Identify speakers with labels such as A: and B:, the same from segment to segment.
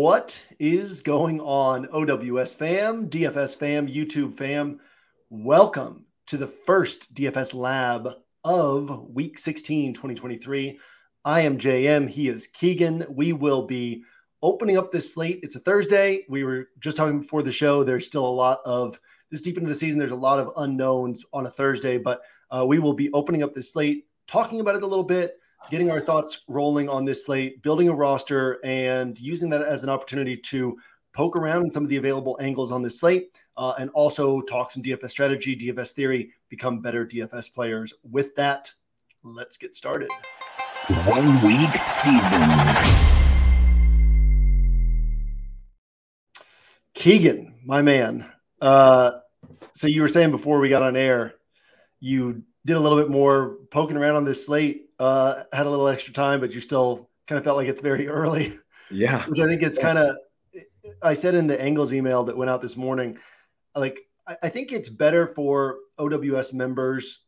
A: What is going on, OWS fam, DFS fam, YouTube fam? Welcome to the first DFS lab of week 16, 2023. I am JM. He is Keegan. We will be opening up this slate. It's a Thursday. We were just talking before the show. There's still a lot of this deep into the season. There's a lot of unknowns on a Thursday, but uh, we will be opening up this slate, talking about it a little bit, getting our thoughts rolling on this slate, building a roster, and using that as an opportunity to poke around in some of the available angles on this slate, uh, and also talk some DFS strategy, DFS theory, become better DFS players. With that, let's get started.
B: One week season.
A: Keegan, my man. Uh, so you were saying before we got on air, you did a little bit more poking around on this slate uh, had a little extra time, but you still kind of felt like it's very early.
C: Yeah.
A: Which I think it's kind of, I said in the Angles email that went out this morning, like, I think it's better for OWS members.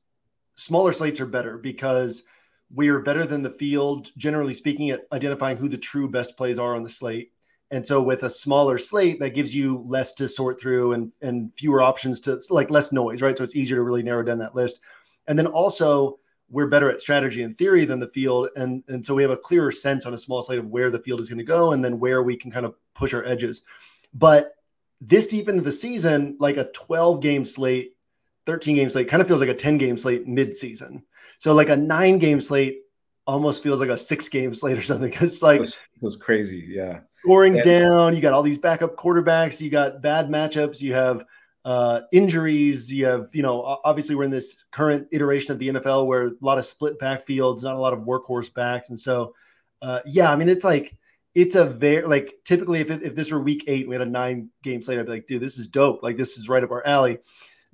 A: Smaller slates are better because we are better than the field, generally speaking, at identifying who the true best plays are on the slate. And so with a smaller slate, that gives you less to sort through and, and fewer options to like less noise, right? So it's easier to really narrow down that list. And then also we're better at strategy and theory than the field. And, and so we have a clearer sense on a small slate of where the field is going to go and then where we can kind of push our edges. But this deep into the season, like a 12 game slate, 13 game slate, kind of feels like a 10 game slate mid season. So like a nine game slate almost feels like a six game slate or something. It's like it
C: was, it was crazy. Yeah.
A: Scoring's yeah. down. You got all these backup quarterbacks. You got bad matchups. You have uh, injuries. You have, you know, obviously we're in this current iteration of the NFL where a lot of split backfields, not a lot of workhorse backs, and so uh, yeah, I mean it's like it's a very like typically if it, if this were week eight, we had a nine game slate, I'd be like, dude, this is dope. Like this is right up our alley.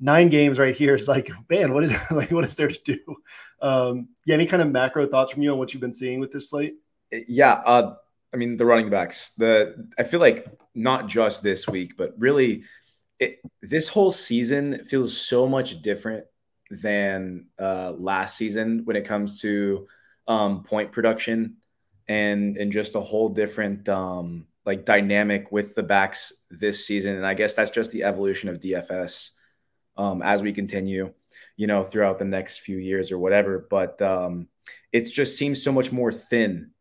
A: Nine games right here is like, man, what is like what is there to do? Um, yeah, any kind of macro thoughts from you on what you've been seeing with this slate?
C: Yeah, uh, I mean the running backs. The I feel like not just this week, but really it, this whole season feels so much different than uh, last season when it comes to um, point production and and just a whole different um, like dynamic with the backs this season. And I guess that's just the evolution of DFS um, as we continue, you know, throughout the next few years or whatever. But um, it just seems so much more thin.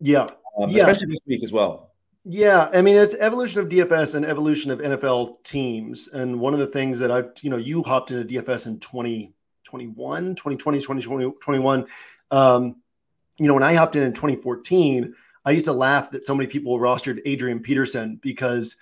A: Yeah.
C: Um,
A: yeah.
C: Especially this week as well.
A: Yeah, I mean it's evolution of DFS and evolution of NFL teams. And one of the things that I, you know, you hopped into DFS in 2021, 2020, 2021. Um, you know, when I hopped in in 2014, I used to laugh that so many people rostered Adrian Peterson because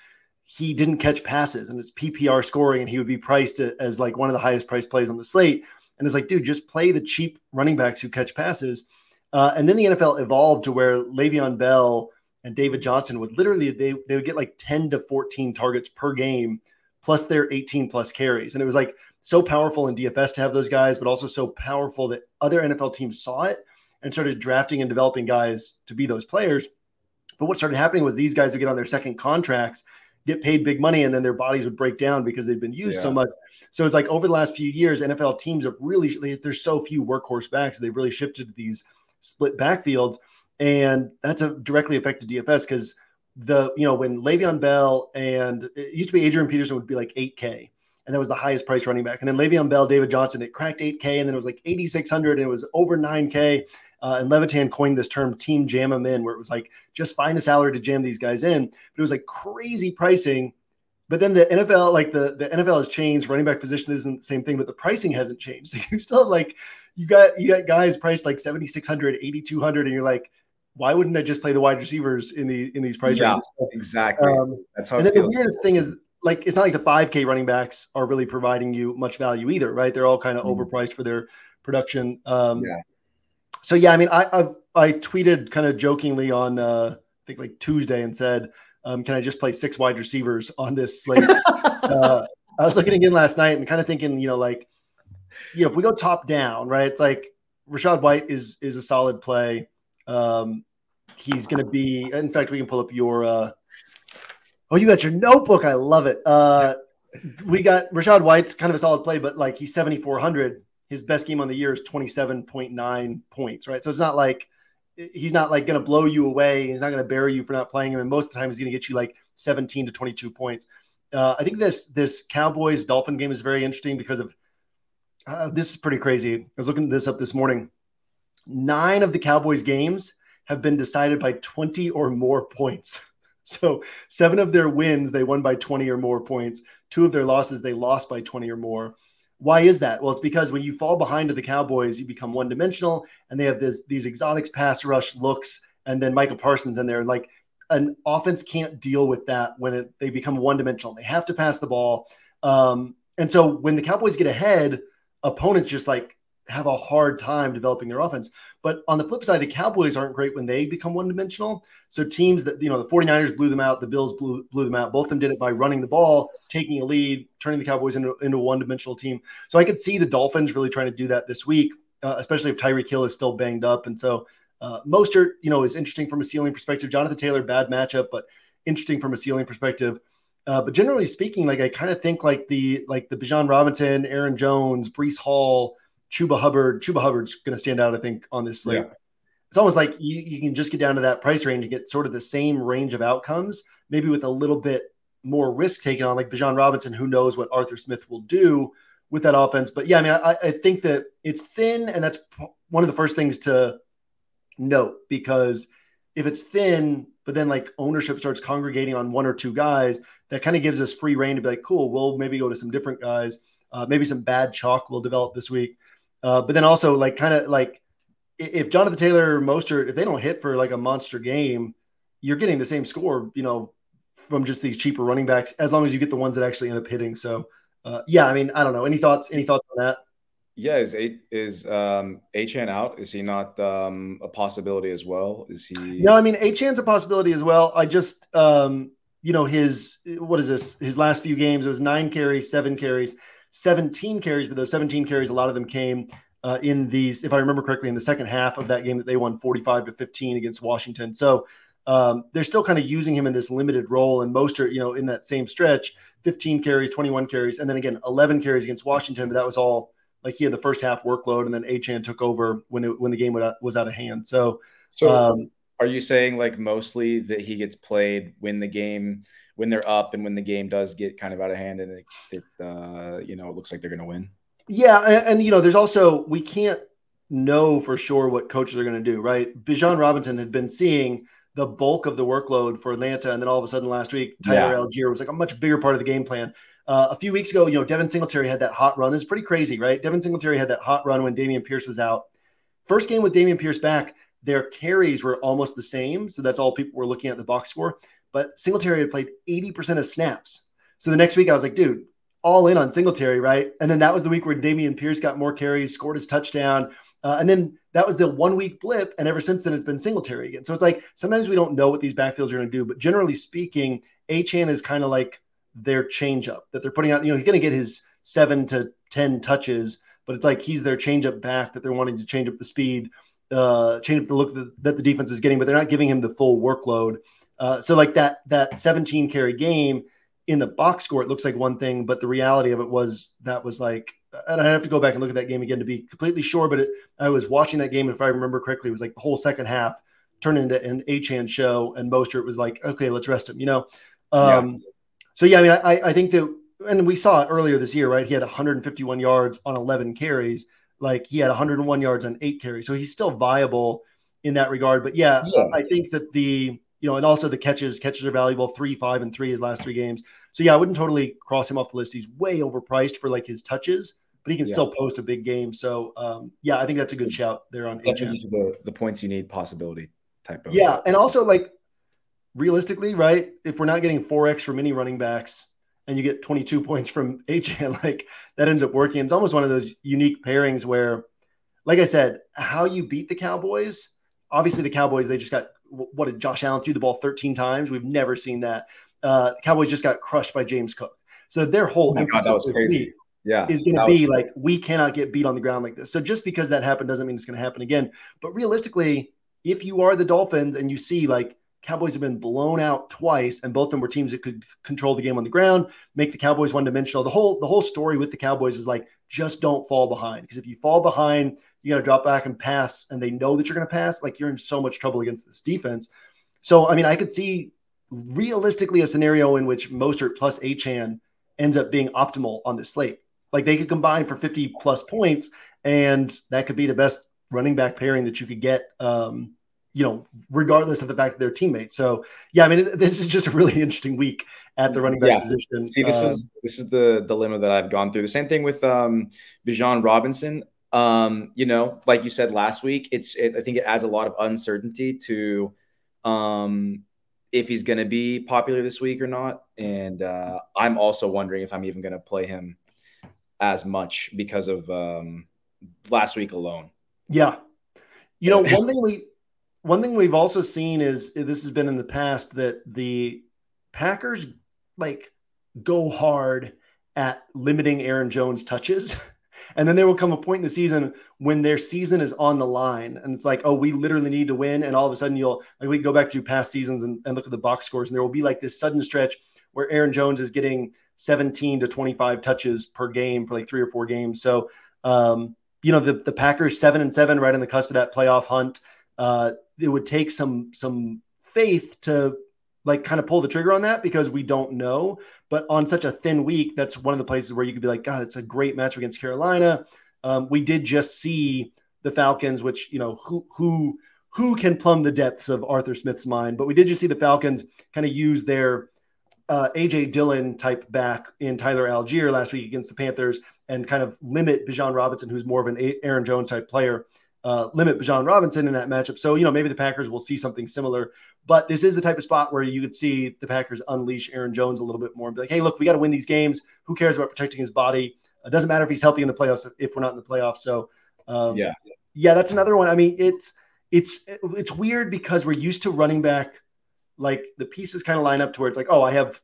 A: he didn't catch passes and it's PPR scoring and he would be priced as like one of the highest priced plays on the slate. And it's like, dude, just play the cheap running backs who catch passes. Uh, and then the NFL evolved to where Le'Veon Bell – and David Johnson would literally they they would get like 10 to 14 targets per game plus their 18 plus carries. And it was like so powerful in DFS to have those guys, but also so powerful that other NFL teams saw it and started drafting and developing guys to be those players. But what started happening was these guys would get on their second contracts, get paid big money, and then their bodies would break down because they'd been used yeah. so much. So it's like over the last few years, NFL teams have really there's so few workhorse backs, they've really shifted to these split backfields and that's a directly affected DFS because the you know when Le'Veon Bell and it used to be Adrian Peterson would be like 8K, and that was the highest price running back. And then Le'Veon Bell, David Johnson, it cracked 8K, and then it was like 8,600, and it was over 9K. Uh, and Levitan coined this term "team jam them in," where it was like just find the salary to jam these guys in. But it was like crazy pricing. But then the NFL, like the, the NFL has changed. Running back position isn't the same thing, but the pricing hasn't changed. So you still have like you got you got guys priced like 7,600, 8,200, and you're like, why wouldn't I just play the wide receivers in the in these price
C: yeah,
A: ranges?
C: Exactly. Um,
A: That's how. And then the weirdest thing is like it's not like the 5K running backs are really providing you much value either, right? They're all kind of mm overpriced for their production. Um, yeah. So yeah, I mean, I I've, i tweeted kind of jokingly on uh, I think like Tuesday and said, um, "Can I just play six wide receivers on this slate?" uh, I was looking again last night and kind of thinking, you know, like, you know, if we go top down, right? It's like Rachaad White is is a solid play. Um, he's going to be. In fact, we can pull up your. Uh, oh, you got your notebook. I love it. Uh, we got Rachaad White's kind of a solid play, but like he's seventy four hundred. His best game on the year is twenty seven point nine points. Right, so it's not like he's not like going to blow you away. He's not going to bury you for not playing him. And most of the time, he's going to get you like 17 to 22 points. Uh, I think this this Cowboys Dolphin game is very interesting because of uh, this is pretty crazy. I was looking this up this morning. Nine of the Cowboys games have been decided by 20 or more points. So seven of their wins, they won by 20 or more points. Two of their losses, they lost by 20 or more. Why is that? Well, it's because when you fall behind to the Cowboys, you become one dimensional and they have this these exotics pass rush looks and then Micah Parsons in there. Like an offense can't deal with that when it, they become one dimensional. They have to pass the ball. Um, and so when the Cowboys get ahead, opponents just like have a hard time developing their offense. But on the flip side, the Cowboys aren't great when they become one dimensional. So teams that, you know, the 49ers blew them out, the Bills blew, blew them out. Both of them did it by running the ball, taking a lead, turning the Cowboys into, into a one dimensional team. So I could see the Dolphins really trying to do that this week, uh, especially if Tyreek Hill is still banged up. And so uh, Mostert, you know, is interesting from a ceiling perspective. Jonathan Taylor, bad matchup, but interesting from a ceiling perspective. Uh, but generally speaking, like I kind of think like the like the Bijan Robinson, Aaron Jones, Breece Hall, Chuba Hubbard. Chuba Hubbard's going to stand out, I think, on this slate. Yeah. It's almost like you, you can just get down to that price range and get sort of the same range of outcomes, maybe with a little bit more risk taken on, like Bijan Robinson, who knows what Arthur Smith will do with that offense. But yeah, I mean, I, I think that it's thin, and that's one of the first things to note because if it's thin, but then like ownership starts congregating on one or two guys, that kind of gives us free reign to be like, cool, we'll maybe go to some different guys. Uh, maybe some bad chalk will develop this week. Uh, but then also like kind of like if Jonathan Taylor, Mostert, if they don't hit for like a monster game, you're getting the same score, you know, from just these cheaper running backs, as long as you get the ones that actually end up hitting. So, uh, yeah, I mean, I don't know. Any thoughts? Any thoughts on that?
C: Yeah, is is um Achane out? Is he not um a possibility as well? Is he?
A: No, I mean Achane's a possibility as well. I just um you know his what is this? His last few games it was nine carries, seven carries. 17 carries, but those 17 carries, a lot of them came uh, in these, if I remember correctly, in the second half of that game that they won 45 to 15 against Washington. So um, they're still kind of using him in this limited role. And Mostert, you know, in that same stretch, 15 carries, 21 carries, and then again, 11 carries against Washington. But that was all like he had the first half workload, and then Achane took over when it, when the game was out of hand. So,
C: so um, are you saying like mostly that he gets played when the game when they're up and when the game does get kind of out of hand and it, it uh, you know it looks like they're going to win.
A: Yeah, and, and, you know, there's also we can't know for sure what coaches are going to do, right? Bijan Robinson had been seeing the bulk of the workload for Atlanta, and then all of a sudden last week, Tyler yeah. Allgeier was like a much bigger part of the game plan. Uh, a few weeks ago, you know, Devin Singletary had that hot run. It's pretty crazy, right? Devin Singletary had that hot run when Dameon Pierce was out. First game with Dameon Pierce back, their carries were almost the same. So that's all people were looking at the box score but Singletary had played 80% of snaps. So the next week I was like, dude, all in on Singletary, right? And then that was the week where Dameon Pierce got more carries, scored his touchdown. Uh, and then that was the one week blip. And ever since then, it's been Singletary again. So it's like sometimes we don't know what these backfields are going to do. But generally speaking, Achane is kind of like their changeup that they're putting out. You know, he's going to get his seven to 10 touches, but it's like he's their changeup back that they're wanting to change up the speed, uh, change up the look that, that the defense is getting, but they're not giving him the full workload. Uh, so like that that 17 carry game in the box score, it looks like one thing, but the reality of it was that was like, and I have to go back and look at that game again to be completely sure. But it, I was watching that game, and if I remember correctly, it was like the whole second half turned into an Achane show, and Mostert was like, okay, let's rest him, you know. Um, yeah. So yeah, I mean, I, I think that, and we saw it earlier this year, right? He had 151 yards on 11 carries. Like he had 101 yards on eight carries, so he's still viable in that regard. But yeah, yeah. I think that the you know, and also the catches. Catches are valuable. Three, five, and three his last three games. So yeah, I wouldn't totally cross him off the list. He's way overpriced for like his touches, but he can yeah. still post a big game. So um, yeah, I think that's a good shout there on
C: Definitely the the points you need possibility type of.
A: Yeah, and also like realistically, right? If we're not getting four X from any running backs, and you get 22 points from Achane, like that ends up working. It's almost one of those unique pairings where, like I said, how you beat the Cowboys. Obviously, the Cowboys they just got what did Josh Allen threw the ball 13 times? We've never seen that. Uh, Cowboys just got crushed by James Cook. So their whole
C: oh emphasis God, this week
A: yeah, is going to be like we cannot get beat on the ground like this. So just because that happened doesn't mean it's going to happen again. But realistically, if you are the Dolphins and you see like Cowboys have been blown out twice, and both of them were teams that could control the game on the ground, make the Cowboys one dimensional. The whole the whole story with the Cowboys is like just don't fall behind because if you fall behind, you got to drop back and pass, and they know that you're going to pass. Like you're in so much trouble against this defense. So I mean, I could see realistically a scenario in which Mostert plus Achane ends up being optimal on this slate. Like they could combine for 50 plus points, and that could be the best running back pairing that you could get. Um, you know, regardless of the fact that they're teammates. So yeah, I mean, this is just a really interesting week at the running back yeah. position.
C: See, this um, is this is the dilemma that I've gone through. The same thing with um Bijan Robinson. Um, you know, like you said last week, it's it, I think it adds a lot of uncertainty to um if he's going to be popular this week or not. And uh, I'm also wondering if I'm even going to play him as much because of um, last week alone.
A: Yeah, you know, one thing we one thing we've also seen is this has been in the past that the Packers like go hard at limiting Aaron Jones touches. And then there will come a point in the season when their season is on the line. And it's like, oh, we literally need to win. And all of a sudden you'll like we go back through past seasons and, and look at the box scores, and there will be like this sudden stretch where Aaron Jones is getting 17 to 25 touches per game for like three or four games. So um, you know, the the Packers seven and seven right on the cusp of that playoff hunt. Uh, it would take some some faith to like kind of pull the trigger on that because we don't know. But on such a thin week, that's one of the places where you could be like, God, it's a great match against Carolina. Um, we did just see the Falcons, which you know who who who can plumb the depths of Arthur Smith's mind, but we did just see the Falcons kind of use their uh, AJ Dillon type back in Tyler Allgeier last week against the Panthers and kind of limit Bijan Robinson, who's more of an Aaron Jones type player, uh, limit Bijan Robinson in that matchup. So, you know, maybe the Packers will see something similar. But this is the type of spot where you could see the Packers unleash Aaron Jones a little bit more and be like, hey, look, we got to win these games. Who cares about protecting his body? It doesn't matter if he's healthy in the playoffs if we're not in the playoffs. So, um, yeah, yeah, that's another one. I mean, it's it's it's weird because we're used to running back like the pieces kind of line up to where it's like, oh, I have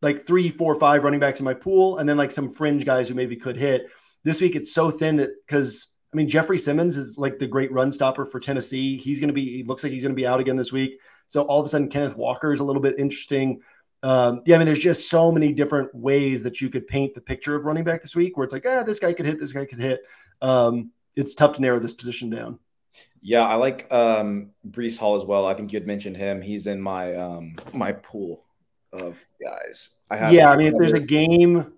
A: like three, four, five running backs in my pool, and then like some fringe guys who maybe could hit. This week it's so thin that because I mean, Jeffrey Simmons is like the great run stopper for Tennessee. He's going to be, he looks like he's going to be out again this week. So all of a sudden, Kenneth Walker is a little bit interesting. Um, yeah, I mean, there's just so many different ways that you could paint the picture of running back this week where it's like, ah, this guy could hit, this guy could hit. Um, it's tough to narrow this position down.
C: Yeah, I like um, Breece Hall as well. I think you had mentioned him. He's in my um, my pool of guys.
A: I yeah, I mean, if there's a game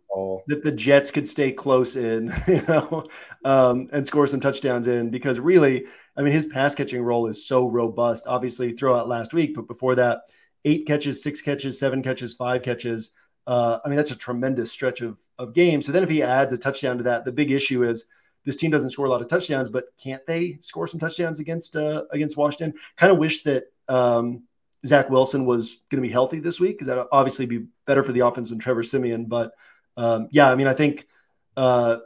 A: that the Jets could stay close in, you know, um, and score some touchdowns in, because really, I mean, his pass catching role is so robust. Obviously, throughout last week, but before that, eight catches, six catches, seven catches, five catches. Uh, I mean, that's a tremendous stretch of of games. So then, if he adds a touchdown to that, the big issue is this team doesn't score a lot of touchdowns, but can't they score some touchdowns against uh, against Washington? Kind of wish that um, Zach Wilson was going to be healthy this week because that obviously be better for the offense than Trevor Siemian. But um, yeah, I mean, I think uh,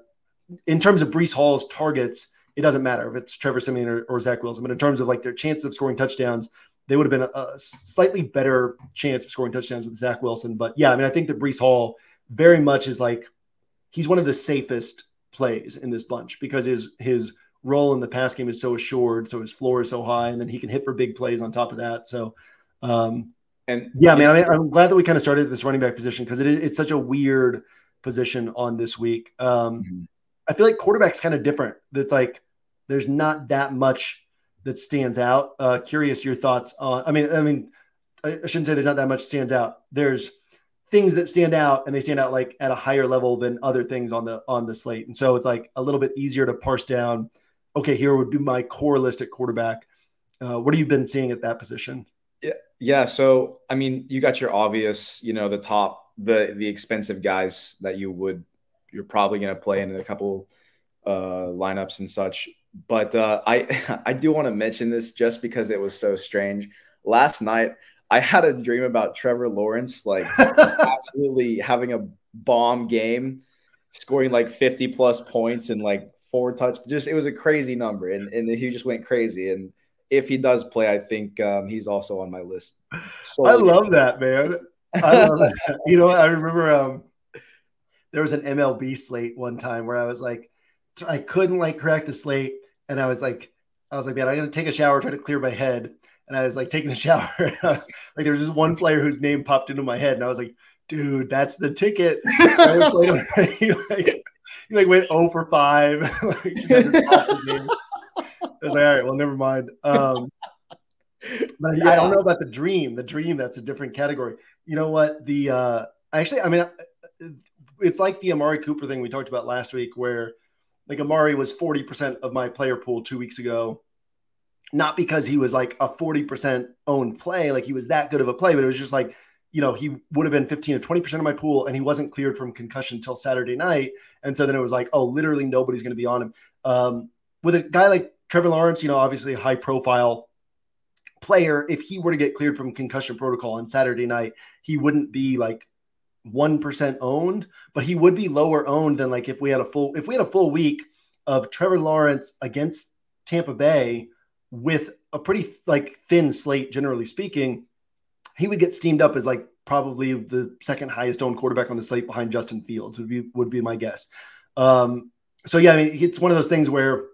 A: in terms of Breece Hall's targets, it doesn't matter if it's Trevor Siemian or, or, Zach Wilson. But in terms of like their chances of scoring touchdowns, they would have been a, a, slightly better chance of scoring touchdowns with Zach Wilson. But yeah, I mean, I think that Breece Hall very much is like he's one of the safest plays in this bunch because his his role in the pass game is so assured, so his floor is so high, and then he can hit for big plays on top of that. So um, and yeah, man, I mean, I'm glad that we kind of started this running back position because it is, it's such a weird position on this week. Um, mm-hmm. I feel like quarterback's kind of different. That's like there's not that much that stands out. Uh, curious your thoughts on. I mean, I mean, I shouldn't say there's not that much stands out. There's things that stand out, and they stand out like at a higher level than other things on the on the slate. And so it's like a little bit easier to parse down. Okay, here would be my core list at quarterback. Uh, what have you been seeing at that position?
C: Yeah, yeah. So I mean, you got your obvious, you know, the top, the the expensive guys that you would you're probably going to play in a couple uh, lineups and such. But uh, I I do want to mention this just because it was so strange. Last night I had a dream about Trevor Lawrence like absolutely having a bomb game, scoring like 50 plus points and like four touch. Just it was a crazy number, and and he just went crazy and if he does play, I think um, he's also on my list.
A: So, I love that, man. I love that. You know, I remember um, there was an MLB slate one time where I was like, I couldn't like crack the slate, and I was like, I was like, man, I'm gonna take a shower, try to clear my head, and I was like taking a shower. like there was just one player whose name popped into my head, and I was like, dude, that's the ticket. he, like, he like went 0 for 5. like, was like, all right, well, never mind. Um, but yeah. I don't know about the dream. The dream, that's a different category. You know what? The uh, actually, I mean, it's like the Amari Cooper thing we talked about last week, where like Amari was 40% of my player pool two weeks ago. Not because he was like a 40% owned play, like he was that good of a play, but it was just like, you know, he would have been 15 or 20% of my pool and he wasn't cleared from concussion until Saturday night. And so then it was like, oh, literally nobody's going to be on him. Um, with a guy like Trevor Lawrence, you know, obviously a high profile player. If he were to get cleared from concussion protocol on Saturday night, he wouldn't be like 1% owned, but he would be lower owned than like if we had a full if we had a full week of Trevor Lawrence against Tampa Bay with a pretty like thin slate generally speaking, he would get steamed up as like probably the second highest owned quarterback on the slate behind Justin Fields would be would be my guess. Um, so yeah, I mean it's one of those things where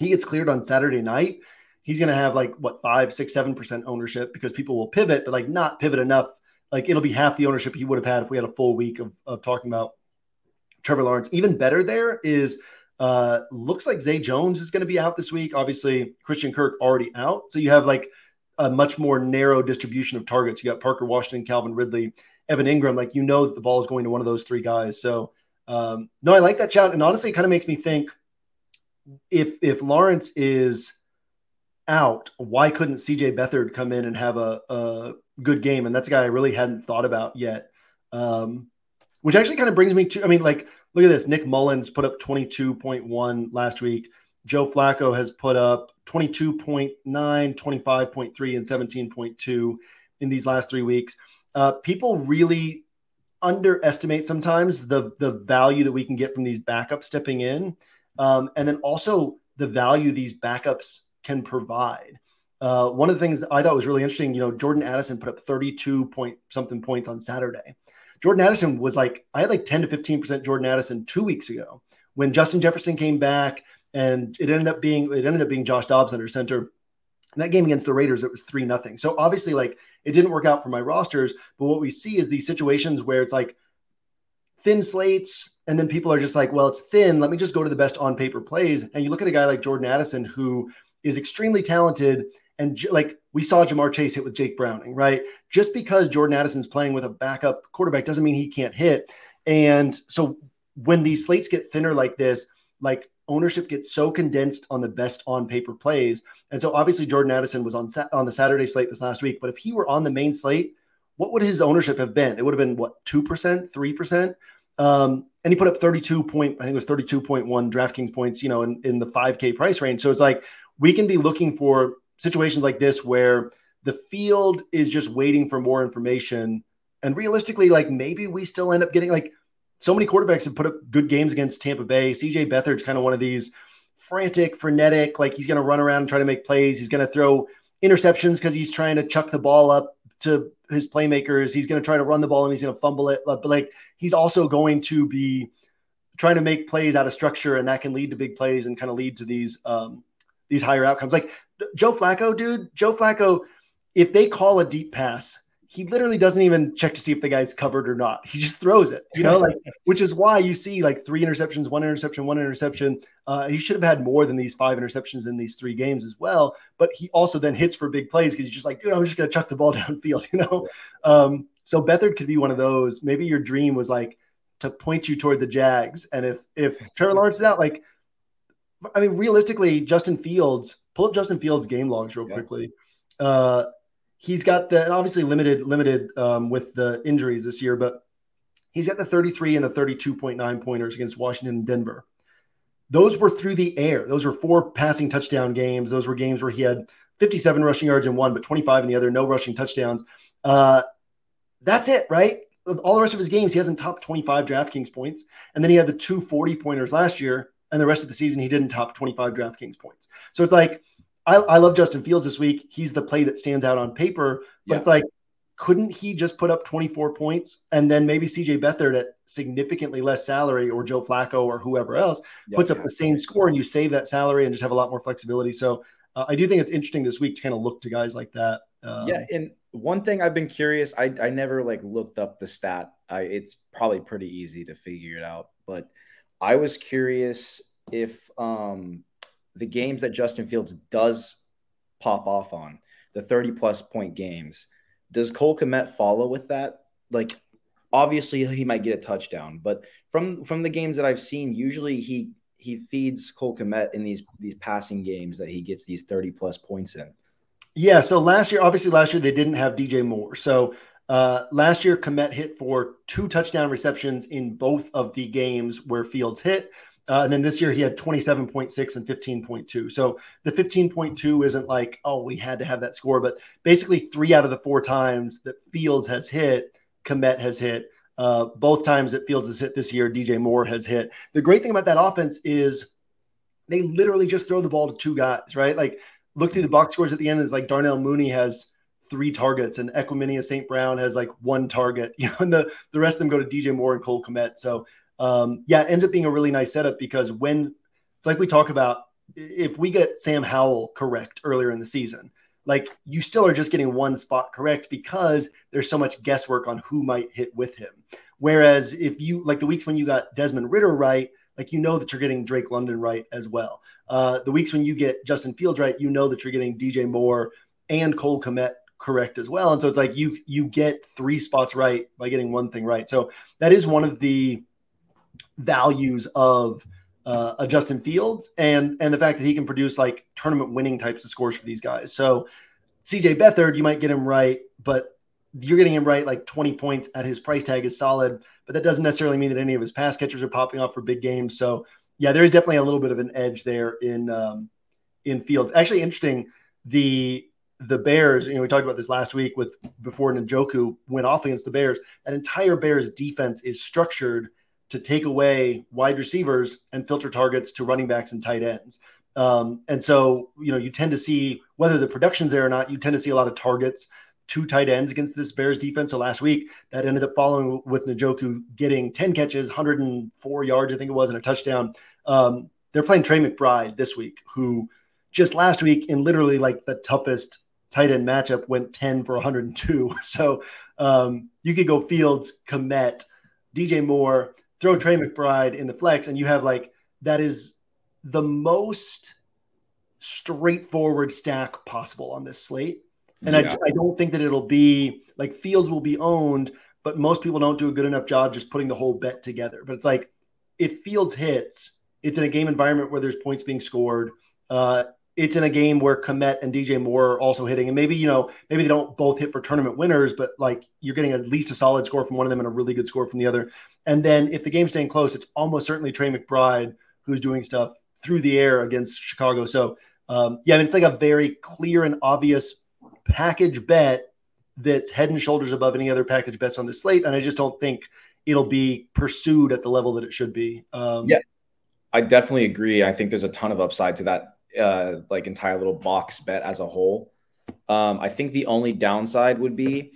A: he gets cleared on Saturday night, he's going to have like what five, six, seven percent ownership because people will pivot, but like not pivot enough. Like it'll be half the ownership he would have had if we had a full week of, of talking about Trevor Lawrence. Even better there is uh looks like Zay Jones is going to be out this week. Obviously, Christian Kirk already out. So you have like a much more narrow distribution of targets. You got Parker Washington, Calvin Ridley, Evan Engram. Like you know that the ball is going to one of those three guys. So um, no, I like that shout. And honestly, it kind of makes me think if if Lawrence is out, why couldn't CJ Beathard come in and have a, a good game? And that's a guy I really hadn't thought about yet. Um, which actually kind of brings me to, I mean, like, look at this. Nick Mullens put up 22.1 last week. Joe Flacco has put up 22.9, 25.3, and 17.2 in these last three weeks. Uh, people really underestimate sometimes the the value that we can get from these backups stepping in um, and then also the value these backups can provide. Uh, one of the things I thought was really interesting, you know, Jordan Addison put up 32 point something points on Saturday. Jordan Addison was like, I had like 10 to 15% Jordan Addison two weeks ago when Justin Jefferson came back and it ended up being, it ended up being Josh Dobbs under center. In that game against the Raiders, it was three nothing. So obviously, like it didn't work out for my rosters. But what we see is these situations where it's like thin slates, and then people are just like, well, it's thin. Let me just go to the best on paper plays. And you look at a guy like Jordan Addison, who is extremely talented. And j- like we saw Ja'Marr Chase hit with Jake Browning, right? Just because Jordan Addison's playing with a backup quarterback doesn't mean he can't hit. And so when these slates get thinner like this, like ownership gets so condensed on the best on paper plays. And so obviously Jordan Addison was on sa- on the Saturday slate this last week, but if he were on the main slate, what would his ownership have been? It would have been what, 2%, 3%? Um, and he put up 32 point, I think it was 32.1 DraftKings points, you know, in, in the 5K price range. So it's like we can be looking for situations like this where the field is just waiting for more information. And realistically, like maybe we still end up getting like so many quarterbacks have put up good games against Tampa Bay. CJ Beathard's kind of one of these frantic, frenetic, like he's going to run around and try to make plays. He's going to throw interceptions because he's trying to chuck the ball up to his playmakers. He's going to try to run the ball and he's going to fumble it. But like he's also going to be trying to make plays out of structure, and that can lead to big plays and kind of lead to these um, these higher outcomes. Like Joe Flacco, dude. Joe Flacco, if they call a deep pass, he literally doesn't even check to see if the guy's covered or not. He just throws it, you know, like which is why you see like three interceptions, one interception, one interception. Uh, he should have had more than these five interceptions in these three games as well. But he also then hits for big plays because he's just like, dude, I'm just gonna chuck the ball downfield, you know. Um, so Beathard could be one of those. Maybe your dream was like to point you toward the Jags, and if if Trevor Lawrence is out, like, I mean, realistically, Justin Fields, pull up Justin Fields game logs real yeah. quickly. Uh, he's got the obviously limited limited um, with the injuries this year, but he's got the 33 and the 32.9 pointers against Washington and Denver. Those were through the air. Those were four passing touchdown games. Those were games where he had 57 rushing yards in one, but 25 in the other, no rushing touchdowns. Uh, that's it, right? All the rest of his games, he hasn't top 25 DraftKings points. And then he had the two 40 pointers last year. And the rest of the season, he didn't top 25 DraftKings points. So it's like I, I love Justin Fields this week. He's the play that stands out on paper, but yeah. it's like, couldn't he just put up 24 points and then maybe CJ Beathard at significantly less salary or Joe Flacco or whoever else yeah, puts up the same score and you save that salary and just have a lot more flexibility. So uh, I do think it's interesting this week to kind of look to guys like that.
C: Um, yeah, and one thing I've been curious, I I never like looked up the stat. I it's probably pretty easy to figure it out, but I was curious if um the games that Justin Fields does pop off on the 30 plus point games, does Cole Kmet follow with that? Like obviously he might get a touchdown, but from from the games that I've seen, usually he he feeds Cole Kmet in these these passing games that he gets these 30 plus points in.
A: Yeah. So last year, obviously last year they didn't have DJ Moore. So uh, last year, Kmet hit for two touchdown receptions in both of the games where Fields hit. Uh, and then this year he had 27.6 and 15.2. So the 15.2 isn't like, oh, we had to have that score, but basically three out of the four times that Fields has hit, Kmet has hit. Uh, both times that Fields has hit this year, DJ Moore has hit. The great thing about that offense is they literally just throw the ball to two guys, right? Like look through the box scores at the end is like Darnell Mooney has three targets and Equanimeous St. Brown has like one target, you know, and the, the rest of them go to DJ Moore and Cole Kmet. So um, yeah, it ends up being a really nice setup because when, like we talk about, if we get Sam Howell correct earlier in the season, like you still are just getting one spot correct because there's so much guesswork on who might hit with him. Whereas if you like the weeks when you got Desmond Ridder right, like you know that you're getting Drake London right as well. Uh, the weeks when you get Justin Fields right, you know that you're getting DJ Moore and Cole Kmet correct as well. And so it's like you you get three spots right by getting one thing right. So that is one of the values of uh, a Justin Fields and and the fact that he can produce like tournament winning types of scores for these guys. So CJ Beathard, you might get him right, but you're getting him right like 20 points at his price tag is solid, but that doesn't necessarily mean that any of his pass catchers are popping off for big games. So yeah, there is definitely a little bit of an edge there in um, in Fields. Actually, interesting the the Bears. You know, we talked about this last week with before Njoku went off against the Bears. That entire Bears defense is structured to take away wide receivers and filter targets to running backs and tight ends. Um, and so, you know, you tend to see whether the production's there or not, you tend to see a lot of targets to tight ends against this Bears defense. So last week, that ended up following with Njoku getting 10 catches, 104 yards, I think it was, and a touchdown. Um, they're playing Trey McBride this week, who just last week in literally like the toughest tight end matchup went 10 for 102. So um, you could go Fields, Kmet, DJ Moore, throw Trey McBride in the flex, and you have like that is the most straightforward stack possible on this slate. And yeah. I, I don't think that it'll be like Fields will be owned, but most people don't do a good enough job just putting the whole bet together. But it's like if Fields hits, it's in a game environment where there's points being scored. Uh, it's in a game where Kmet and DJ Moore are also hitting, and maybe you know maybe they don't both hit for tournament winners, but like you're getting at least a solid score from one of them and a really good score from the other. And then if the game's staying close, it's almost certainly Trey McBride who's doing stuff through the air against Chicago. So um, yeah, I mean, it's like a very clear and obvious package bet that's head and shoulders above any other package bets on the slate, and I just don't think it'll be pursued at the level that it should be.
C: Um, yeah, I definitely agree. I think there's a ton of upside to that uh, like entire little box bet as a whole. Um, I think the only downside would be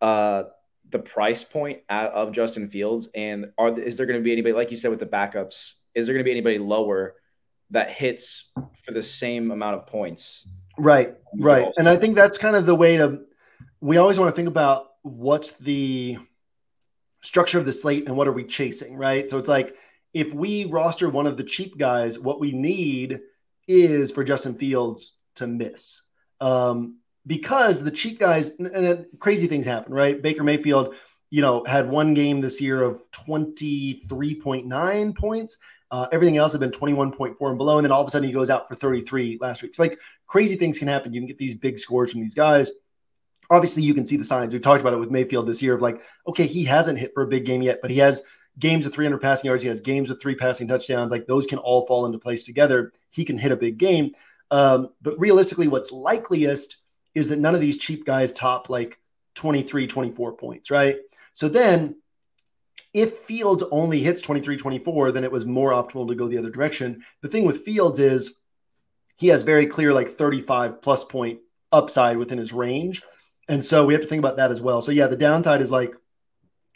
C: uh, the price point of Justin Fields, and are is there going to be anybody like you said with the backups? Is there going to be anybody lower that hits for the same amount of points?
A: Right, right, and I think that's kind of the way to. We always want to think about what's the structure of the slate and what are we chasing, right? So it's like if we roster one of the cheap guys, what we need is for Justin Fields to miss. Um, because the cheap guys and, and crazy things happen, right? Baker Mayfield, you know, had one game this year of 23.9 points. Uh, everything else had been 21.4 and below. And then all of a sudden he goes out for 33 last week. It's like crazy things can happen. You can get these big scores from these guys. Obviously, you can see the signs. We talked about it with Mayfield this year of like, okay, he hasn't hit for a big game yet, but he has games of 300 passing yards. He has games of three passing touchdowns. Like those can all fall into place together. He can hit a big game. Um, but realistically, what's likeliest is that none of these cheap guys top like 23, 24 points, right? So then if Fields only hits 23, 24, then it was more optimal to go the other direction. The thing with Fields is he has very clear like 35 plus point upside within his range. And so we have to think about that as well. So yeah, the downside is like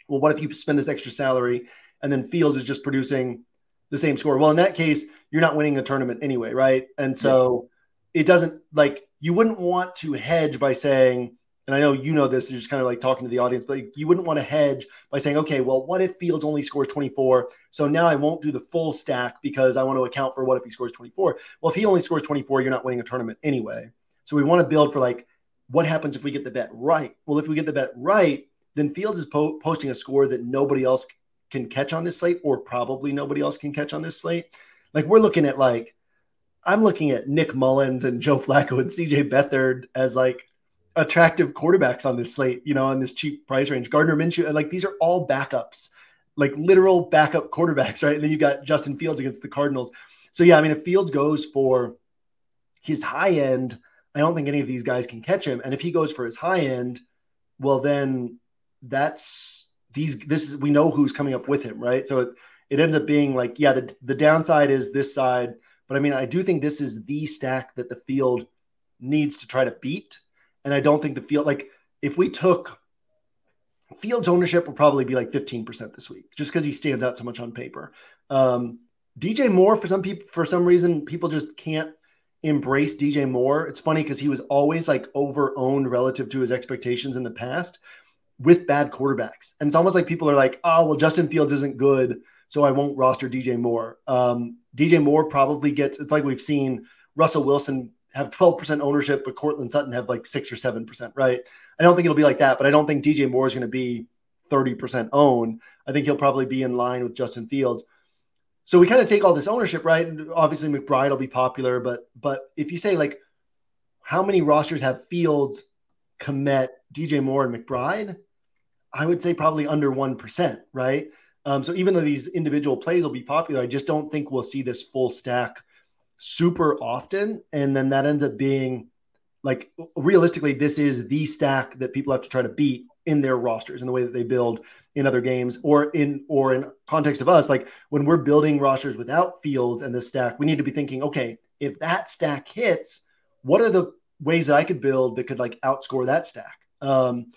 A: well, what if you spend this extra salary and then Fields is just producing the same score? Well, in that case, you're not winning a tournament anyway, right? And so it doesn't like you wouldn't want to hedge by saying, and I know you know this, you're just kind of like talking to the audience, but you wouldn't want to hedge by saying, okay, well, what if Fields only scores 24? So now I won't do the full stack because I want to account for what if he scores 24. Well, if he only scores 24, you're not winning a tournament anyway. So we want to build for like, what happens if we get the bet right? Well, if we get the bet right, then Fields is po- posting a score that nobody else can catch on this slate, or probably nobody else can catch on this slate. Like we're looking at like, I'm looking at Nick Mullens and Joe Flacco and CJ Beathard as like attractive quarterbacks on this slate, you know, on this cheap price range. Gardner Minshew, like these are all backups, like literal backup quarterbacks, right? And then you've got Justin Fields against the Cardinals. So yeah, I mean, if Fields goes for his high end, I don't think any of these guys can catch him. And if he goes for his high end, well, then that's these. This is we know who's coming up with him, right? So it it ends up being like, yeah, the the downside is this side, but I mean, I do think this is the stack that the field needs to try to beat. And I don't think the field like if we took Fields ownership will probably be like 15% this week, just because he stands out so much on paper. Um, DJ Moore, for some people, for some reason, people just can't embrace DJ Moore. It's funny because he was always like over owned relative to his expectations in the past with bad quarterbacks. And it's almost like people are like, oh, well, Justin Fields isn't good, so I won't roster DJ Moore. Um, DJ Moore probably gets, it's like we've seen Russell Wilson have 12% ownership, but Courtland Sutton have like six or 7%, right? I don't think it'll be like that, but I don't think DJ Moore is going to be 30% owned. I think he'll probably be in line with Justin Fields. So we kind of take all this ownership, right? And obviously McBride will be popular, but but if you say like how many rosters have Fields, Kmet, DJ Moore, and McBride, I would say probably under one percent, right? Um, so even though these individual plays will be popular, I just don't think we'll see this full stack super often, and then that ends up being like realistically, this is the stack that people have to try to beat in their rosters in the way that they build in other games or in or in context of us. Like when we're building rosters without fields and this stack we need to be thinking okay if that stack hits what are the ways that i could build that could like outscore that stack? Um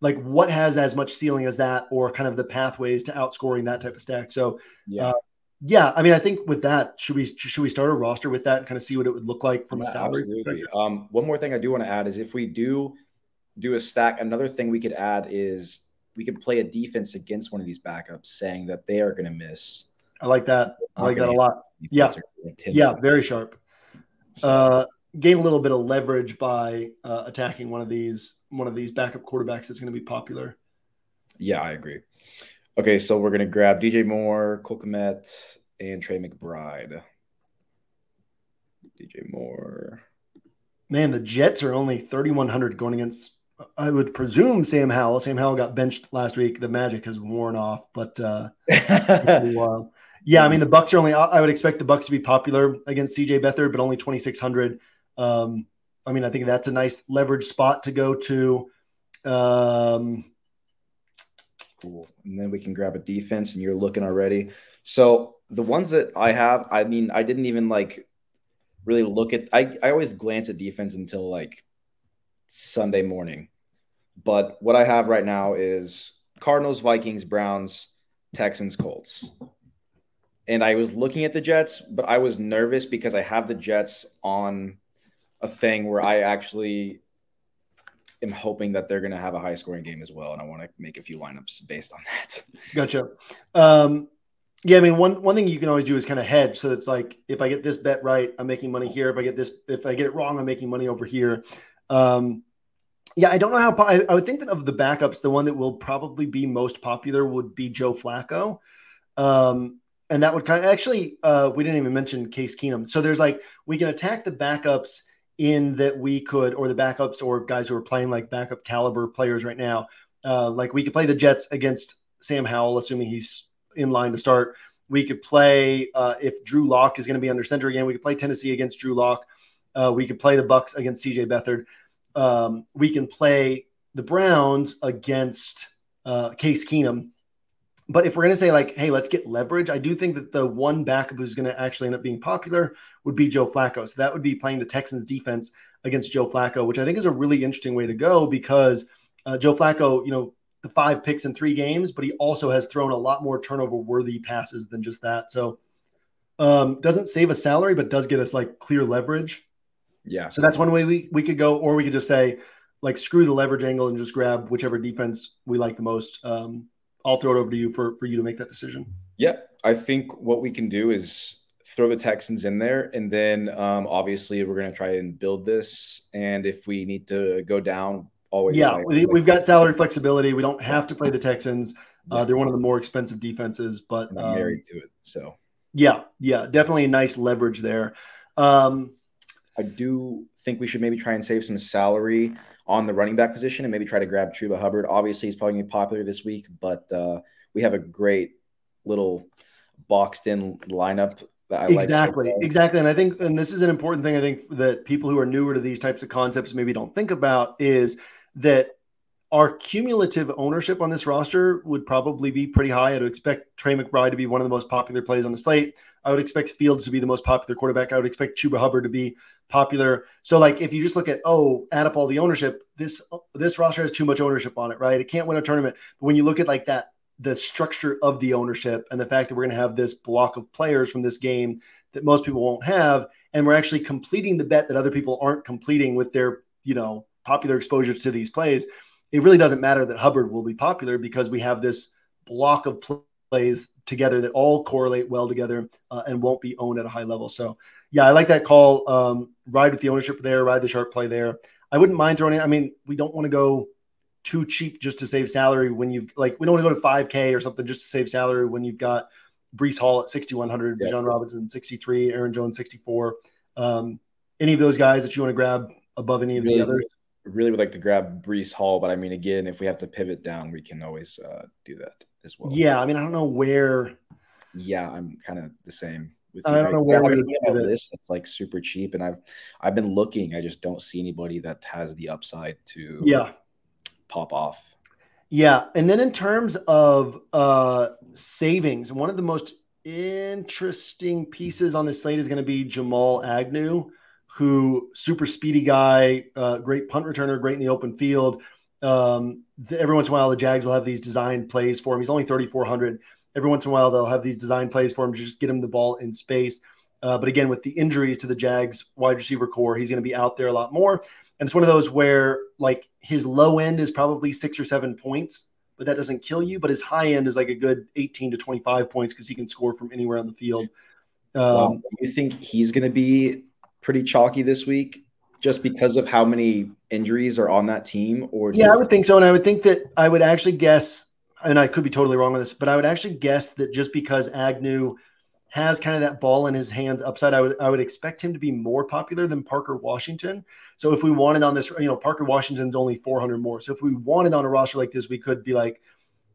A: like what has as much ceiling as that or kind of the pathways to outscoring that type of stack so yeah uh, yeah i mean i think with that should we should we start a roster with that and kind of see what it would look like from yeah, a salary
C: absolutely. um one more thing i do want to add is if we do do a stack another thing we could add is we could play a defense against one of these backups, saying that they are going to miss.
A: I like that. I like that a lot. Yeah, yeah, very sharp. So. Uh, gain a little bit of leverage by uh, attacking one of these one of these backup quarterbacks that's going to be popular.
C: Yeah, I agree. Okay, so we're going to grab DJ Moore, Cole Kmet, and Trey McBride. DJ Moore.
A: Man, the Jets are only 3,100 going against I would presume Sam Howell. Sam Howell got benched last week. The magic has worn off, but uh, yeah, I mean the Bucs are only. I would expect the Bucs to be popular against CJ Beathard, but only twenty six hundred. Um, I mean, I think that's a nice leverage spot to go to. Um,
C: cool, and then we can grab a defense, and you're looking already. So the ones that I have, I mean, I didn't even like really look at. I I always glance at defense until like Sunday morning. But what I have right now is Cardinals, Vikings, Browns, Texans, Colts. And I was looking at the Jets, but I was nervous because I have the Jets on a thing where I actually am hoping that they're going to have a high scoring game as well. And I want to make a few lineups based on that.
A: Gotcha. Um, yeah, I mean, one one thing you can always do is kind of hedge. So it's like if I get this bet right, I'm making money here. If I get this, if I get it wrong, I'm making money over here. Um, yeah, I don't know how. I, I, would think that of the backups, the one that will probably be most popular would be Joe Flacco. Um, and that would kind of actually, uh, we didn't even mention Case Keenum. So there's like, we can attack the backups in that we could, or the backups or guys who are playing like backup caliber players right now. Uh, like we could play the Jets against Sam Howell, assuming he's in line to start. We could play uh, if Drew Lock is going to be under center again. We could play Tennessee against Drew Lock. Uh, we could play the Bucs against CJ Beathard. Um, we can play the Browns against uh, Case Keenum. But if we're going to say like, hey, let's get leverage, I do think that the one backup who's going to actually end up being popular would be Joe Flacco. So that would be playing the Texans defense against Joe Flacco, which I think is a really interesting way to go because uh, Joe Flacco, you know, the five picks in three games, but he also has thrown a lot more turnover worthy passes than just that. So um, doesn't save a salary, but does get us like clear leverage.
C: Yeah.
A: So that's one way we, we could go, or we could just say, like, screw the leverage angle and just grab whichever defense we like the most. Um, I'll throw it over to you for, for you to make that decision.
C: Yeah. I think what we can do is throw the Texans in there. And then um, obviously we're going to try and build this. And if we need to go down, always.
A: Yeah. Like, we, have got salary flexibility. We don't have to play the Texans. Uh, they're one of the more expensive defenses, but
C: I'm married um, to it. So,
A: yeah, yeah, definitely a nice leverage there. Um,
C: I do think we should maybe try and save some salary on the running back position and maybe try to grab Chuba Hubbard. Obviously, he's probably going to be popular this week, but uh, we have a great little boxed in lineup
A: exactly, like exactly. And I think, and this is an important thing I think that people who are newer to these types of concepts maybe don't think about is that our cumulative ownership on this roster would probably be pretty high. I'd expect Trey McBride to be one of the most popular plays on the slate. I would expect Fields to be the most popular quarterback. I would expect Chuba Hubbard to be popular. So, like, if you just look at oh, add up all the ownership, this this roster has too much ownership on it, right? It can't win a tournament. But when you look at like that, the structure of the ownership and the fact that we're going to have this block of players from this game that most people won't have, and we're actually completing the bet that other people aren't completing with their you know popular exposures to these plays it really doesn't matter that Hubbard will be popular because we have this block of plays together that all correlate well together uh, and won't be owned at a high level. So, yeah, I like that call. Um, ride with the ownership there, ride the sharp play there. I wouldn't mind throwing it. I mean, we don't want to go too cheap just to save salary when you've like we don't want to go to 5K or something just to save salary when you've got Breece Hall at 6,100, yeah. John Robinson 63, Aaron Jones 64. Um, any of those guys that you want to grab above any of really, the others?
C: really would like to grab Breece Hall, but I mean, again, if we have to pivot down, we can always uh, do that as well.
A: Yeah, I mean, I don't know where.
C: Yeah, I'm kind of the same.
A: With I don't know where
C: we have a list that's like super cheap, and I've I've been looking. I just don't see anybody that has the upside to
A: yeah
C: pop off.
A: Yeah, and then in terms of uh savings, one of the most interesting pieces on this slate is going to be Jamal Agnew who super speedy guy, uh, great punt returner, great in the open field. Um, the, every once in a while, the Jags will have these design plays for him. He's only 3,400. Every once in a while, they'll have these design plays for him to just get him the ball in space. Uh, but again, with the injuries to the Jags wide receiver core, he's going to be out there a lot more. And it's one of those where like his low end is probably six or seven points, but that doesn't kill you. But his high end is like a good 18 to 25 points because he can score from anywhere on the field.
C: Um, you think he's going to be pretty chalky this week just because of how many injuries are on that team or
A: yeah i would think so and i would think that i would actually guess and i could be totally wrong on this but i would actually guess that just because agnew has kind of that ball in his hands upside i would i would expect him to be more popular than parker washington so if we wanted on this you know parker washington's only 400 more so if we wanted on a roster like this we could be like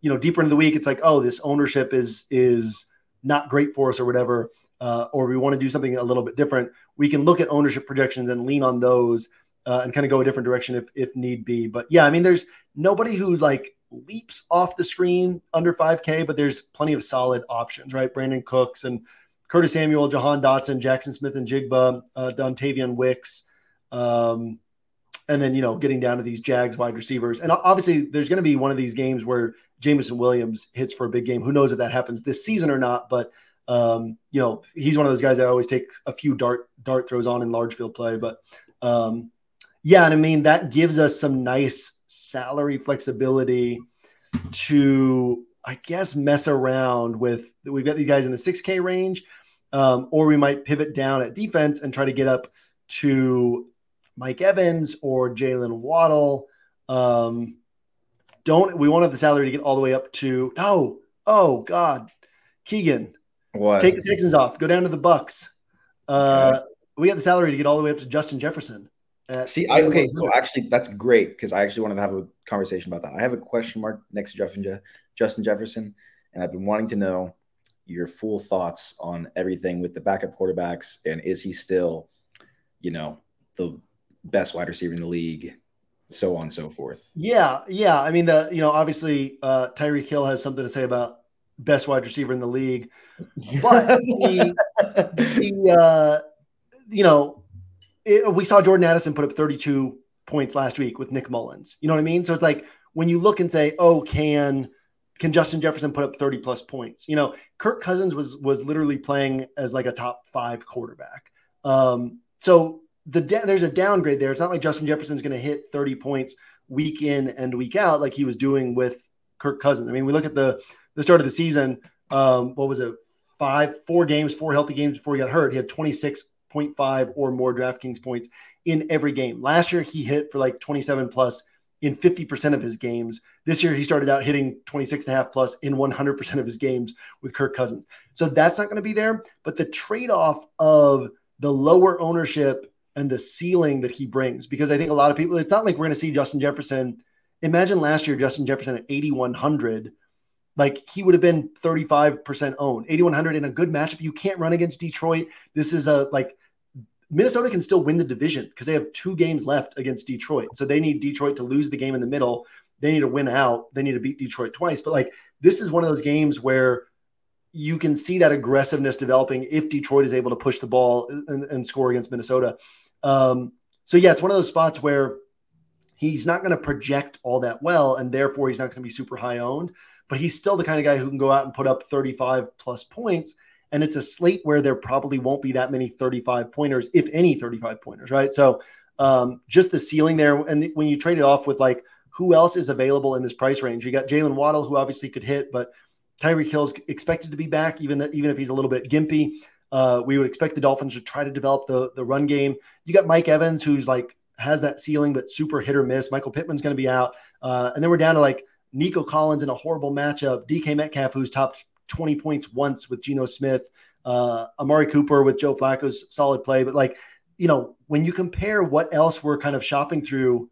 A: you know deeper into the week it's like oh this ownership is is not great for us or whatever uh, or we want to do something a little bit different, we can look at ownership projections and lean on those uh, and kind of go a different direction if if need be. But yeah, I mean, there's nobody who's like leaps off the screen under 5K, but there's plenty of solid options, right? Brandin Cooks and Curtis Samuel, Jahan Dotson, Jackson Smith-Njigba, uh, Dontayvion Wicks. Um, and then, you know, getting down to these Jags wide receivers. And obviously, there's going to be one of these games where Jameson Williams hits for a big game. Who knows if that happens this season or not? But um, you know, he's one of those guys that always take a few dart dart throws on in large field play. But um, yeah, and I mean that gives us some nice salary flexibility to, I guess, mess around with. We've got these guys in the 6K range, um, or we might pivot down at defense and try to get up to Mike Evans or Jalen Waddle. Um, don't we wanted the salary to get all the way up to no? Oh God, Keegan,
C: what?
A: Take the Texans off. Go down to the Bucs. Uh, okay. We got the salary to get all the way up to Justin Jefferson.
C: See, I okay. So actually, that's great because I actually wanted to have a conversation about that. I have a question mark next to Justin, Justin Jefferson, and I've been wanting to know your full thoughts on everything with the backup quarterbacks and is he still, you know, the best wide receiver in the league, so on and so forth.
A: Yeah, yeah. I mean, the you know, obviously, uh, Tyreek Hill has something to say about best wide receiver in the league. But the, the uh, you know, it, we saw Jordan Addison put up 32 points last week with Nick Mullens. You know what I mean? So it's like when you look and say, "Oh, can can Justin Jefferson put up 30 plus points?" You know, Kirk Cousins was was literally playing as like a top 5 quarterback. Um, so the there's a downgrade there. It's not like Justin Jefferson's going to hit 30 points week in and week out like he was doing with Kirk Cousins. I mean, we look at the the start of the season. Um, what was it? Five, four games, four healthy games before he got hurt. He had 26.5 or more DraftKings points in every game. Last year, he hit for like 27 plus in 50% of his games. This year, he started out hitting 26 and a half plus in 100% of his games with Kirk Cousins. So that's not going to be there. But the trade off of the lower ownership and the ceiling that he brings, because I think a lot of people, it's not like we're going to see Justin Jefferson. Imagine last year, Justin Jefferson at 8,100. Like he would have been 35% owned, 8,100 in a good matchup. You can't run against Detroit. This is a like Minnesota can still win the division because they have two games left against Detroit. So they need Detroit to lose the game in the middle. They need to win out. They need to beat Detroit twice. But like this is one of those games where you can see that aggressiveness developing if Detroit is able to push the ball and, and score against Minnesota. Um, so yeah, it's one of those spots where he's not going to project all that well, and therefore he's not going to be super high owned. But he's still the kind of guy who can go out and put up 35 plus points and it's a slate where there probably won't be that many 35 pointers, if any 35 pointers, right? So um, just the ceiling there. And when you trade it off with like who else is available in this price range, you got Jalen Waddle, who obviously could hit, but Tyreek Hill's expected to be back, even even if he's a little bit gimpy. Uh, we would expect the Dolphins to try to develop the the run game. You got Mike Evans, who's like has that ceiling, but super hit or miss. Michael Pittman's going to be out, uh, and then we're down to like Nico Collins in a horrible matchup. DK Metcalf, who's top 20 points once with Geno Smith, uh, Amari Cooper with Joe Flacco's solid play. But like, you know, when you compare what else we're kind of shopping through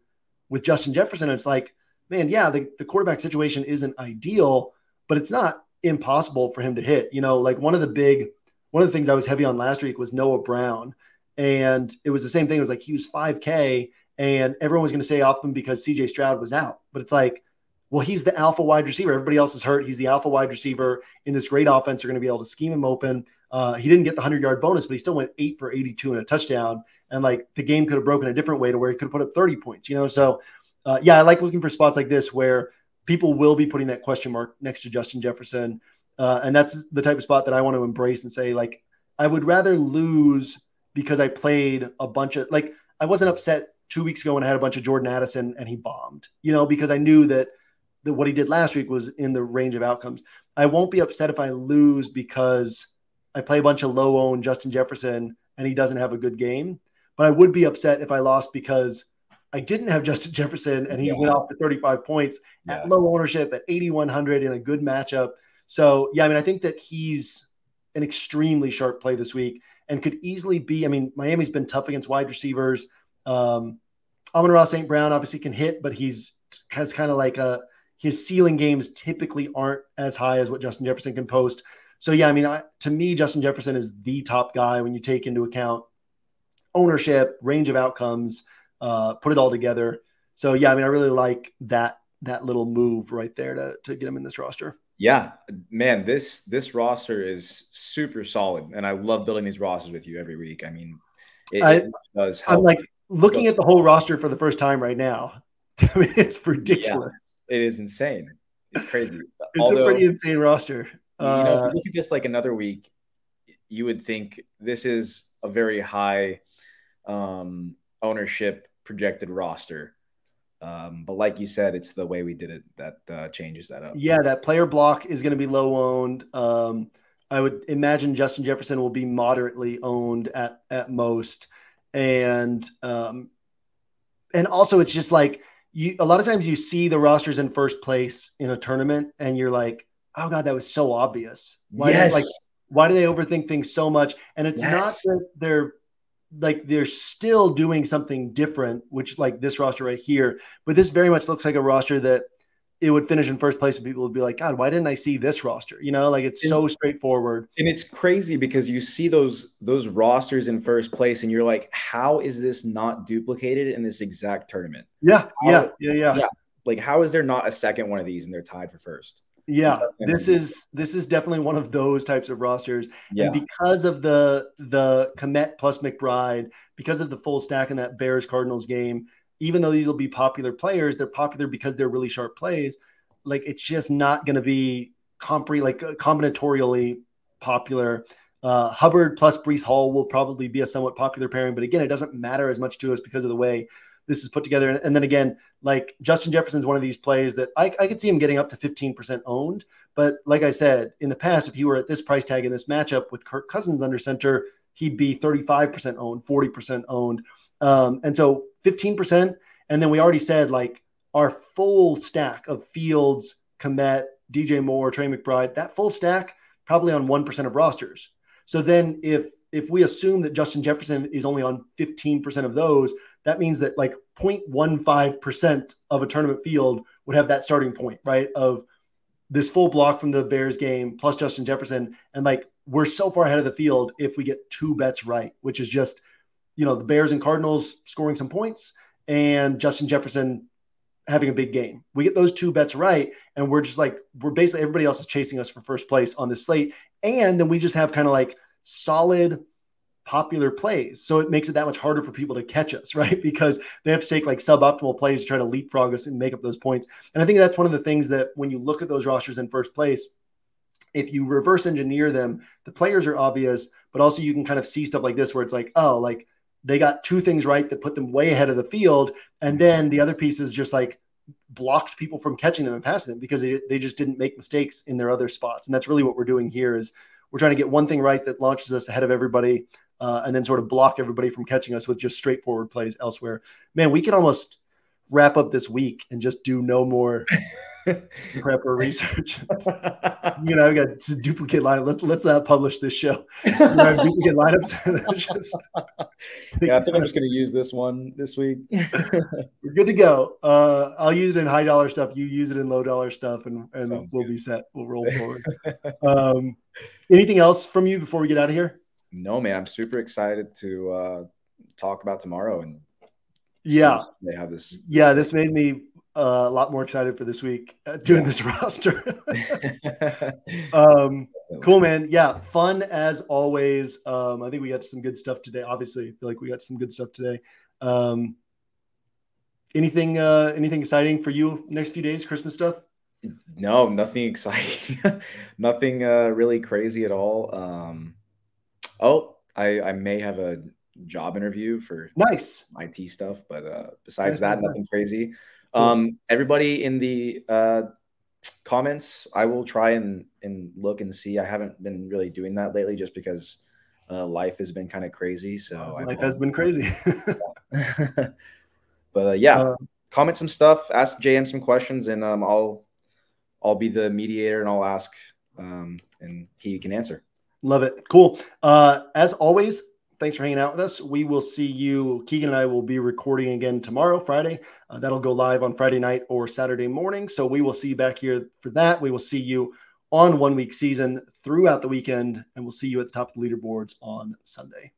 A: with Justin Jefferson, it's like, man, yeah, the, the quarterback situation isn't ideal, but it's not impossible for him to hit. You know, like one of the big, one of the things I was heavy on last week was Noah Brown. And it was the same thing. It was like he was 5K and everyone was going to stay off him because CJ Stroud was out. But it's like, well, he's the alpha wide receiver. Everybody else is hurt. He's the alpha wide receiver in this great offense. You're going to be able to scheme him open. Uh, he didn't get the 100 yard bonus, but he still went eight for 82 and a touchdown. And like the game could have broken a different way to where he could have put up 30 points, you know? So, uh, yeah, I like looking for spots like this where people will be putting that question mark next to Justin Jefferson. Uh, and that's the type of spot that I want to embrace and say, like, I would rather lose because I played a bunch of, like, I wasn't upset two weeks ago when I had a bunch of Jordan Addison and he bombed, you know, because I knew that that what he did last week was in the range of outcomes. I won't be upset if I lose because I play a bunch of low owned Justin Jefferson and he doesn't have a good game. But I would be upset if I lost because I didn't have Justin Jefferson and he yeah. went off to 35 points yeah. at low ownership at 8,100 in a good matchup. So, yeah, I mean, I think that he's an extremely sharp play this week and could easily be. I mean, Miami's been tough against wide receivers. Um, Amon-Ra St. Brown obviously can hit, but he's has kind of like a his ceiling games typically aren't as high as what Justin Jefferson can post. So yeah, I mean, I, to me, Justin Jefferson is the top guy when you take into account ownership, range of outcomes, uh, put it all together. So yeah, I mean, I really like that that little move right there to to get him in this roster.
C: Yeah, man, this this roster is super solid, and I love building these rosters with you every week. I mean,
A: it, I, it does. Help. I'm like looking at the whole roster for the first time right now. I mean, it's ridiculous.
C: Yeah, it is insane. It's crazy.
A: it's Although, a pretty insane roster.
C: Uh, you know, if you uh, look at this like another week, you would think this is a very high um, ownership projected roster. Um, but like you said, it's the way we did it that uh, changes that up.
A: Yeah, that player block is going to be low owned. Um, I would imagine Justin Jefferson will be moderately owned at at most, and um, and also it's just like you. A lot of times you see the rosters in first place in a tournament, and you're like, oh god, that was so obvious. Why yes. like why do they overthink things so much? And it's yes. not that they're like they're still doing something different, which like this roster right here, but this very much looks like a roster that it would finish in first place and people would be like, God, why didn't I see this roster? You know, like it's so straightforward.
C: And it's crazy because you see those those rosters in first place and you're like, how is this not duplicated in this exact tournament?
A: Yeah, how, yeah, yeah, yeah, yeah.
C: Like, how is there not a second one of these and they're tied for first?
A: Yeah, this is this is definitely one of those types of rosters. Yeah. And because of the the Kmet plus McBride, because of the full stack in that Bears Cardinals game, even though these will be popular players, they're popular because they're really sharp plays. Like it's just not going to be compre like uh, combinatorially popular. Uh, Hubbard plus Breece Hall will probably be a somewhat popular pairing, but again, it doesn't matter as much to us because of the way this is put together. And then again, like Justin Jefferson is one of these plays that I, I could see him getting up to 15% owned. But like I said, in the past, if he were at this price tag in this matchup with Kirk Cousins under center, he'd be 35% owned, 40% owned. Um, and so 15%. And then we already said like our full stack of Fields, Kmet, DJ Moore, Trey McBride, that full stack probably on 1% of rosters. So then if if we assume that Justin Jefferson is only on 15% of those, that means that like 0.15% of a tournament field would have that starting point, right? Of this full block from the Bears game plus Justin Jefferson. And like we're so far ahead of the field if we get two bets right, which is just, you know, the Bears and Cardinals scoring some points and Justin Jefferson having a big game. We get those two bets right, and we're just like we're basically everybody else is chasing us for first place on this slate, and then we just have kind of like solid popular plays. So it makes it that much harder for people to catch us, right? Because they have to take like suboptimal plays to try to leapfrog us and make up those points. And I think that's one of the things that when you look at those rosters in first place, if you reverse engineer them, the players are obvious, but also you can kind of see stuff like this where it's like, oh, like they got two things right that put them way ahead of the field. And then the other piece is just like blocked people from catching them and passing them because they, they just didn't make mistakes in their other spots. And that's really what we're doing here is we're trying to get one thing right that launches us ahead of everybody uh, and then sort of block everybody from catching us with just straightforward plays elsewhere. Man, we could almost wrap up this week and just do no more prep or research. you know, I've got duplicate lineup. Let's let's not publish this show. You know, duplicate lineups.
C: just, yeah, I think I'm just going to use this one this week.
A: We're good to go. Uh, I'll use it in high dollar stuff. You use it in low dollar stuff, and and Sounds we'll good. be set. We'll roll forward. um, anything else from you before we get out of here?
C: No, man. I'm super excited to uh, talk about tomorrow and
A: yeah
C: they have this
A: yeah this made me uh, a lot more excited for this week uh, doing yeah. this roster. um, cool, man. Yeah, fun as always. Um, I think we got some good stuff today. Obviously, I feel like we got some good stuff today. Um, anything, uh, anything exciting for you next few days? Christmas stuff?
C: No, nothing exciting. nothing uh, really crazy at all. Um, oh, I, I may have a job interview for
A: nice
C: IT stuff, but uh, besides that, nothing crazy. Um, everybody in the uh, comments, I will try and and look and see. I haven't been really doing that lately, just because uh, life has been kind of crazy. So
A: life has been crazy.
C: but uh, yeah, uh, comment some stuff, ask JM some questions, and um, I'll I'll be the mediator and I'll ask, um, and he can answer.
A: Love it. Cool. Uh, as always, thanks for hanging out with us. We will see you. Keegan and I will be recording again tomorrow, Friday. Uh, that'll go live on Friday night or Saturday morning. So we will see you back here for that. We will see you on one week season throughout the weekend, and we'll see you at the top of the leaderboards on Sunday.